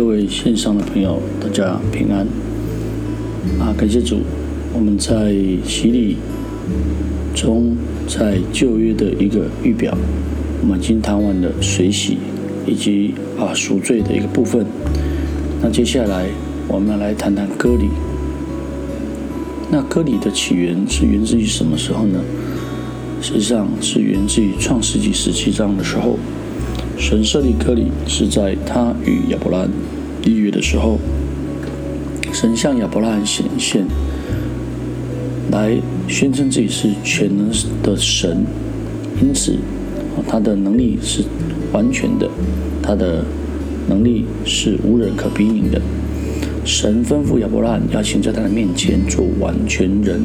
各位线上的朋友，大家平安啊！感谢主，我们在洗礼中，在旧约的一个预表，我们已经谈完了水洗以及啊赎罪的一个部分。那接下来我们来谈谈割礼。那割礼的起源是源自于什么时候呢？实际上是源自于创世纪十七章的时候。神设立割礼是在他与亚伯拉罕立约的时候，神向亚伯拉罕显现，来宣称自己是全能的神，因此，他的能力是完全的，他的能力是无人可比拟的。神吩咐亚伯拉罕要请在他的面前做完全人，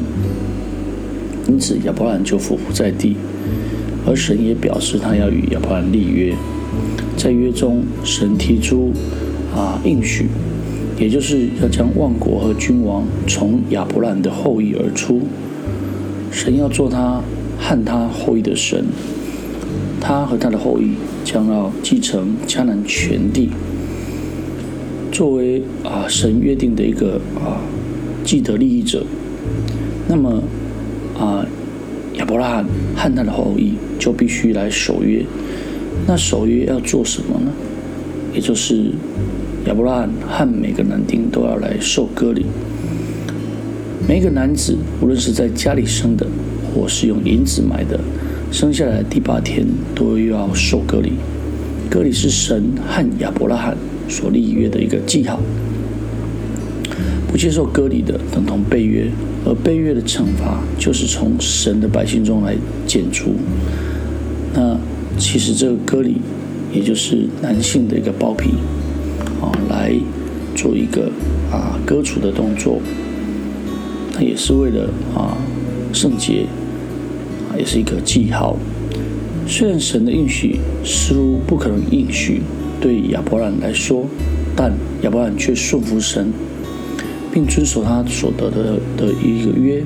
因此亚伯拉罕就俯伏在地，而神也表示他要与亚伯拉罕立约。在约中，神提出啊应许，也就是要将万国和君王从亚伯兰的后裔而出。神要做他和他后裔的神，他和他的后裔将要继承迦南全地，作为啊神约定的一个啊既得利益者。那么啊亚伯拉罕和他的后裔就必须来守约。那守约要做什么呢？也就是亚伯拉罕和每个男丁都要来受割礼。每个男子，无论是在家里生的，或是用银子买的，生下来第八天都要受割礼。割礼是神和亚伯拉罕所立约的一个记号。不接受割礼的，等同背约，而背约的惩罚就是从神的百姓中来剪除。那。其实这个割礼，也就是男性的一个包皮，啊，来做一个啊割除的动作，那也是为了啊圣洁，啊也是一个记号。虽然神的应许似乎不可能应许对亚伯兰来说，但亚伯兰却顺服神，并遵守他所得的的一个约。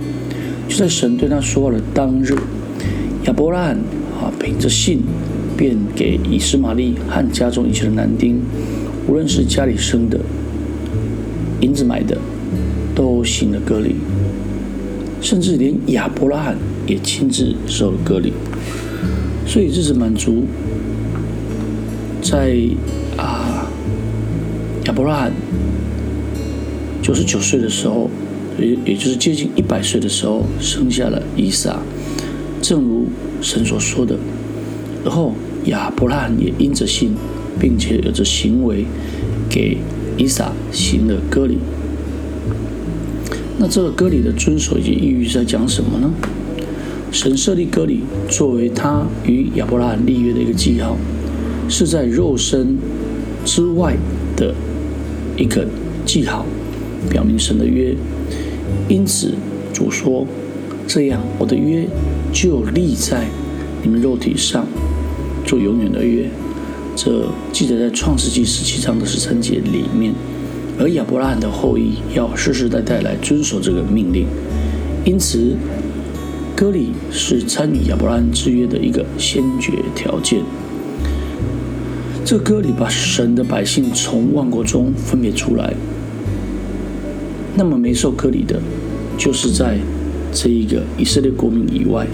就在神对他说话的当日，亚伯拉罕。啊，凭着信，便给以斯玛利和家中一切的男丁，无论是家里生的、银子买的，都行了割礼，甚至连亚伯拉罕也亲自受了割礼。所以这是满足，在啊亚伯拉罕九十九岁的时候，也也就是接近一百岁的时候，生下了以撒，正如。神所说的，然后亚伯拉罕也因着信，并且有着行为，给以撒行了割礼。那这个割礼的遵守以及意义在讲什么呢？神设立割礼作为他与亚伯拉罕立约的一个记号，是在肉身之外的一个记号，表明神的约。因此主说：“这样我的约。”就立在你们肉体上，做永远的约。这记载在创世纪十七章的十三节里面。而亚伯拉罕的后裔要世世代代来遵守这个命令，因此割礼是参与亚伯拉罕之约的一个先决条件。这割礼把神的百姓从万国中分别出来。那么没受割礼的，就是在。这一个以色列国民以外，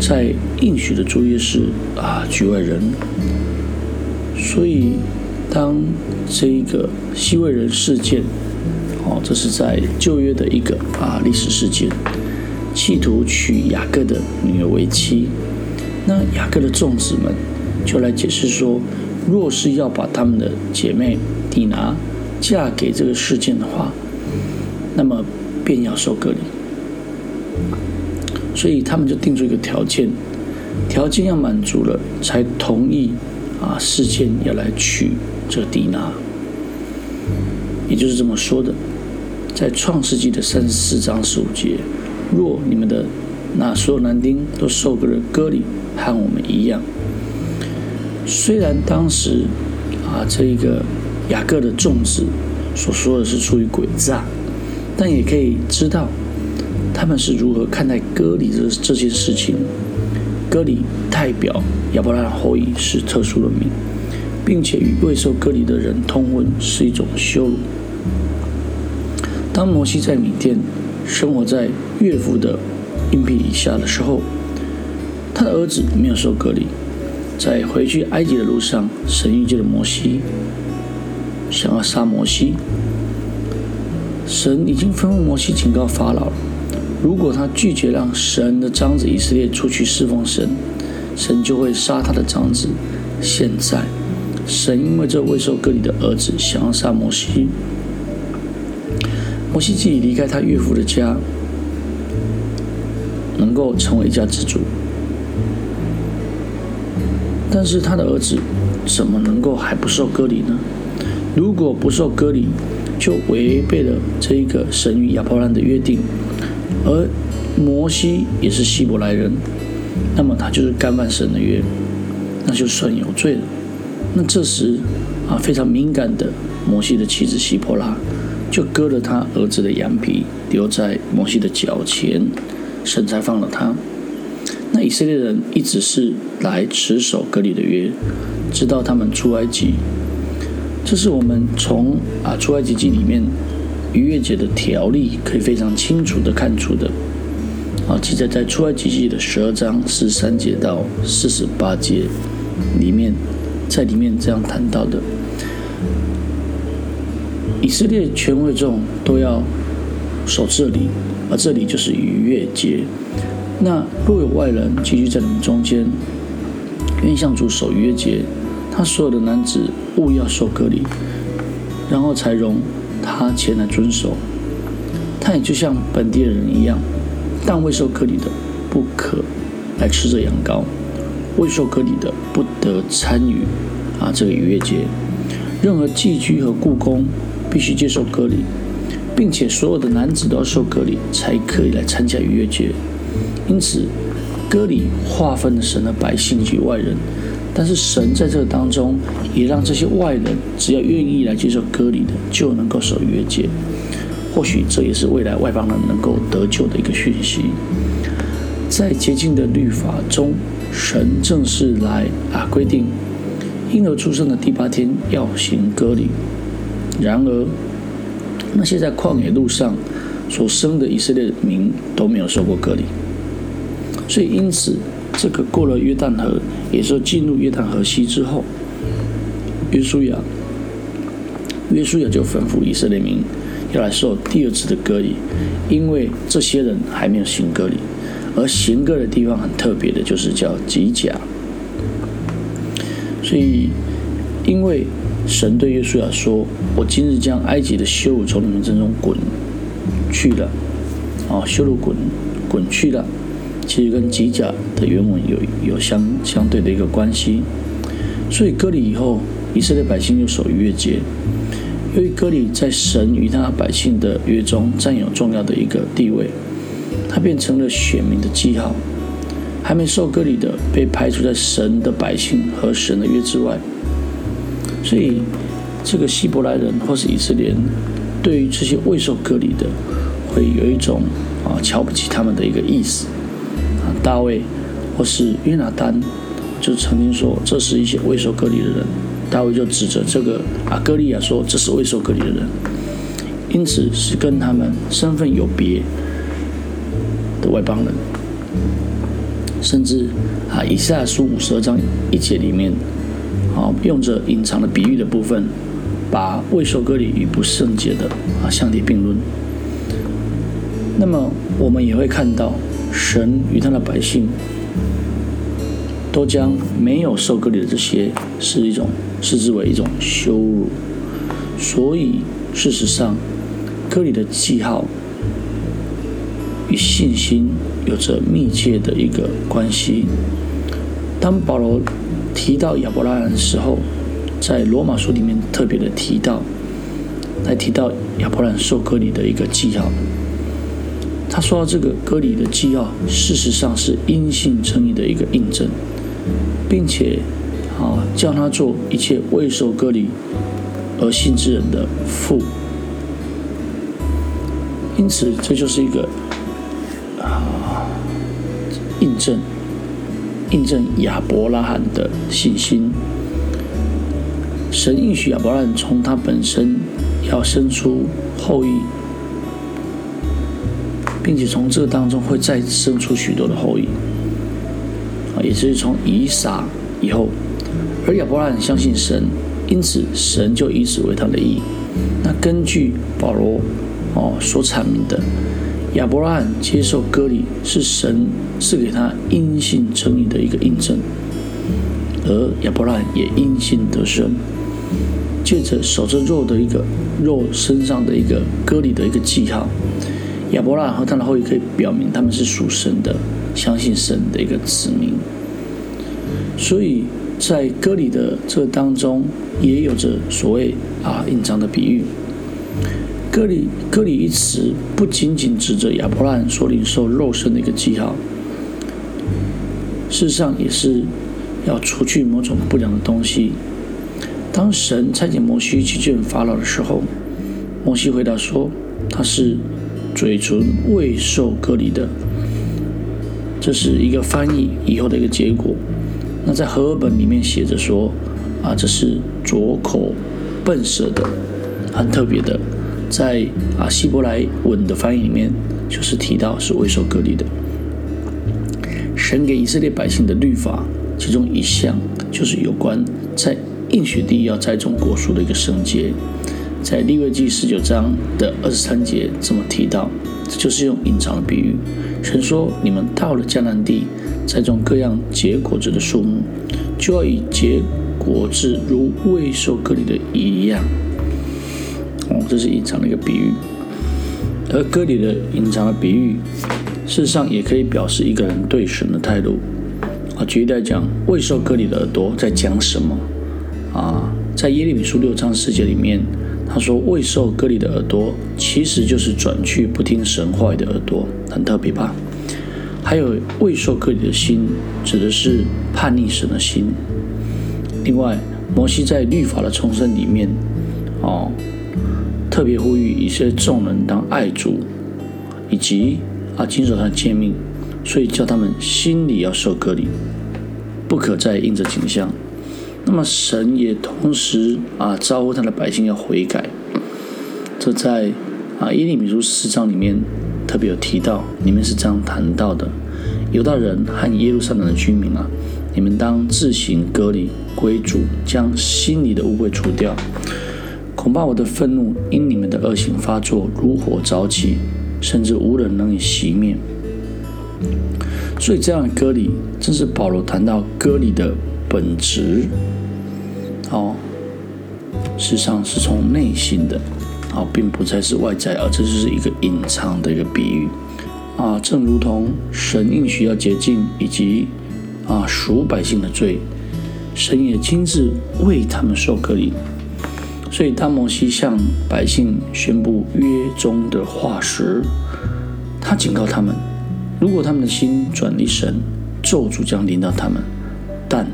在应许的主业是啊局外人，所以当这一个西魏人事件，哦，这是在旧约的一个啊历史事件，企图娶雅各的女儿为妻，那雅各的众子们就来解释说，若是要把他们的姐妹蒂拿嫁给这个事件的话，那么便要受割礼。所以他们就定出一个条件，条件要满足了，才同意啊事件要来取这个迪娜，也就是这么说的，在创世纪的三十四章十五节，若你们的那所有男丁都受过了割礼，和我们一样，虽然当时啊这一个雅各的众子所说的是出于诡诈，但也可以知道。他们是如何看待割礼这这件事情？割礼代表亚伯拉罕后裔是特殊的名，并且与未受割礼的人通婚是一种羞辱。当摩西在米甸生活在岳父的荫庇以下的时候，他的儿子没有受割礼。在回去埃及的路上，神遇见了摩西，想要杀摩西。神已经吩咐摩西警告法老了，如果他拒绝让神的长子以色列出去侍奉神，神就会杀他的长子。现在，神因为这未受割礼的儿子想要杀摩西，摩西自己离开他岳父的家，能够成为一家之主。但是他的儿子怎么能够还不受割礼呢？如果不受割礼，就违背了这一个神与亚伯兰的约定。而摩西也是希伯来人，那么他就是干犯神的约，那就算有罪了。那这时啊，非常敏感的摩西的妻子希波拉就割了他儿子的羊皮，留在摩西的脚前，神才放了他。那以色列人一直是来持守割礼的约，直到他们出埃及。这是我们从啊出埃及记里面逾越节的条例可以非常清楚的看出的。啊，记载在出埃及记的十二章十三节到四十八节里面，在里面这样谈到的：以色列全会众都要守这里，而这里就是逾越节。那若有外人寄居在你们中间，愿向主守约节，他所有的男子勿要受隔离，然后才容他前来遵守。他也就像本地人一样，但未受隔离的不可来吃这羊羔，未受隔离的不得参与啊这个逾越节。任何寄居和故宫必须接受隔离，并且所有的男子都要受隔离，才可以来参加逾越节。因此，割礼划分了神的百姓及外人，但是神在这个当中也让这些外人只要愿意来接受割礼的，就能够守约节。或许这也是未来外邦人能够得救的一个讯息。在洁净的律法中，神正式来啊规定，婴儿出生的第八天要行割礼。然而，那些在旷野路上所生的以色列民都没有受过割礼。所以，因此，这个过了约旦河，也是进入约旦河西之后，约书亚，约书亚就吩咐以色列民要来受第二次的割礼，因为这些人还没有行割礼，而行割的地方很特别的，就是叫吉甲。所以，因为神对约书亚说：“我今日将埃及的羞辱从你们身中滚去了，啊，羞辱滚滚去了。”其实跟吉甲的原文有有相相对的一个关系，所以割礼以后，以色列百姓又守逾越节。由于割礼在神与他百姓的约中占有重要的一个地位，他变成了选民的记号。还没受割礼的被排除在神的百姓和神的约之外。所以，这个希伯来人或是以色列人，对于这些未受割礼的，会有一种啊瞧不起他们的一个意思。大卫或是约拿丹就曾经说，这是一些未受割礼的人。大卫就指着这个啊哥利亚说，这是未受割礼的人，因此是跟他们身份有别的外邦人。甚至啊以下书五十二章一节里面，啊用着隐藏的比喻的部分，把未受割礼与不圣洁的啊相提并论。那么我们也会看到。神与他的百姓都将没有受割礼的这些是一种视之为一种羞辱，所以事实上，歌里的记号与信心有着密切的一个关系。当保罗提到亚伯拉罕的时候，在罗马书里面特别的提到，来提到亚伯拉罕受割礼的一个记号。他说到这个割礼的记号，事实上是因信称义的一个印证，并且啊，叫他做一切未受割礼而信之人的父。因此，这就是一个啊印证，印证亚伯拉罕的信心。神应许亚伯拉罕从他本身要生出后裔，并且从这当中会再生出许多的后裔啊，也就是从以撒以后。而亚伯拉罕相信神，因此神就以此为他的义。那根据保罗哦所阐明的，亚伯拉罕接受割礼是神赐给他因信称义的一个印证，而亚伯拉罕也因信得生。借着守着肉的一个肉身上的一个割礼的一个记号，亚伯拉罕和他的后裔可以表明他们是属神的，相信神的一个子民。所以在割礼的这当中，也有着所谓啊隐藏的比喻。割礼割礼一词不仅仅指着亚伯拉罕所领受肉身的一个记号，事实上也是要除去某种不良的东西。当神差遣摩西去见法老的时候，摩西回答说：“他是嘴唇未受割礼的。”这是一个翻译以后的一个结果。那在和合本里面写着说：“啊，这是左口笨舌的，很特别的。”在啊希伯来文的翻译里面，就是提到是未受隔离的。神给以色列百姓的律法，其中一项就是有关在。应许地要栽种果树的一个圣洁，在利未记十九章的二十三节这么提到，这就是用隐藏的比喻。神说：“你们到了迦南地，栽种各样结果子的树木，就要以结果子如未受割礼的一样。”哦，这是隐藏的一个比喻。而割礼的隐藏的比喻，事实上也可以表示一个人对神的态度。啊，举例来讲，未受割礼的耳朵在讲什么？啊，在耶利米书六章四节里面，他说未受割礼的耳朵，其实就是转去不听神话的耳朵，很特别吧？还有未受割礼的心，指的是叛逆神的心。另外，摩西在律法的重生里面，哦，特别呼吁一些众人当爱主，以及啊谨守他的诫命，所以叫他们心里要受割礼，不可再应着景象。那么神也同时啊招呼他的百姓要悔改，这在啊耶利米书四章里面特别有提到，里面是这样谈到的：犹大人和耶路撒冷的居民啊，你们当自行隔离归主，将心里的污秽除掉。恐怕我的愤怒因你们的恶行发作，如火早起，甚至无人能以熄灭。所以这样的割礼，正是保罗谈到割礼的本质。哦，事实上是从内心的，啊，并不再是外在，而这就是一个隐藏的一个比喻啊，正如同神应许要洁净以及啊赎百姓的罪，神也亲自为他们受割礼。所以当摩西向百姓宣布约中的话时，他警告他们，如果他们的心转离神，咒诅将临到他们，但。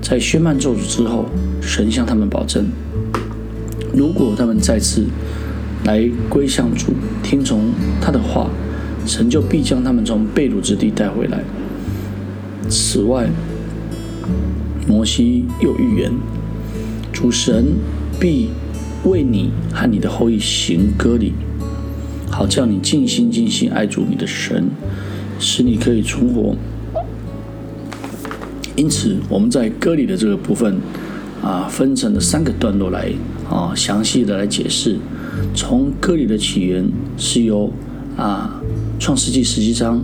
在宣判咒诅之后，神向他们保证：如果他们再次来归向主，听从他的话，神就必将他们从被掳之地带回来。此外，摩西又预言，主神必为你和你的后裔行割礼，好叫你尽心尽心爱主你的神，使你可以存活。因此，我们在割礼的这个部分，啊，分成了三个段落来啊，详细的来解释。从割礼的起源是由啊创世纪十七章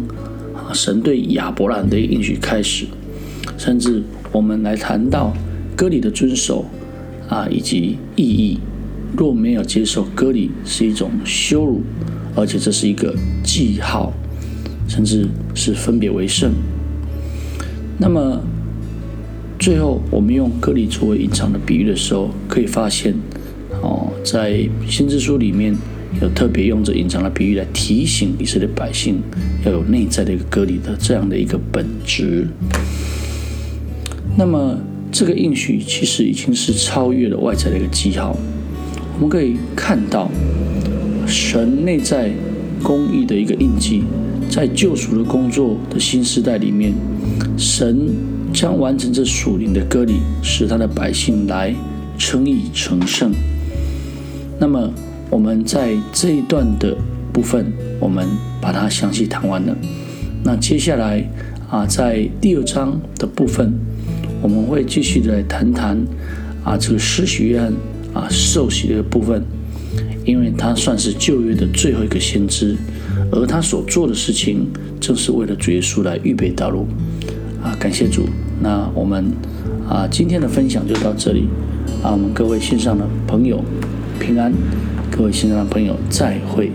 啊神对亚伯兰的应许开始，甚至我们来谈到割礼的遵守啊以及意义。若没有接受割礼，是一种羞辱，而且这是一个记号，甚至是分别为圣。那么。最后，我们用割礼作为隐藏的比喻的时候，可以发现，在先知书里面有特别用这隐藏的比喻来提醒以色列百姓要有内在的一个割礼的这样的一个本质。那么，这个应许其实已经是超越了外在的一个记号。我们可以看到，神内在公义的一个印记，在救赎的工作的新时代里面，神。将完成这属灵的割礼，使他的百姓来称义成圣。那么我们在这一段的部分，我们把它详细谈完了。那接下来啊，在第二章的部分，我们会继续的来谈谈啊这个施洗约翰啊受洗的部分，因为他算是旧约的最后一个先知，而他所做的事情正是为了主耶稣来预备道路啊！感谢主。那我们啊今天的分享就到这里啊，我们各位线上的朋友。平安，各位新上的朋友，再会。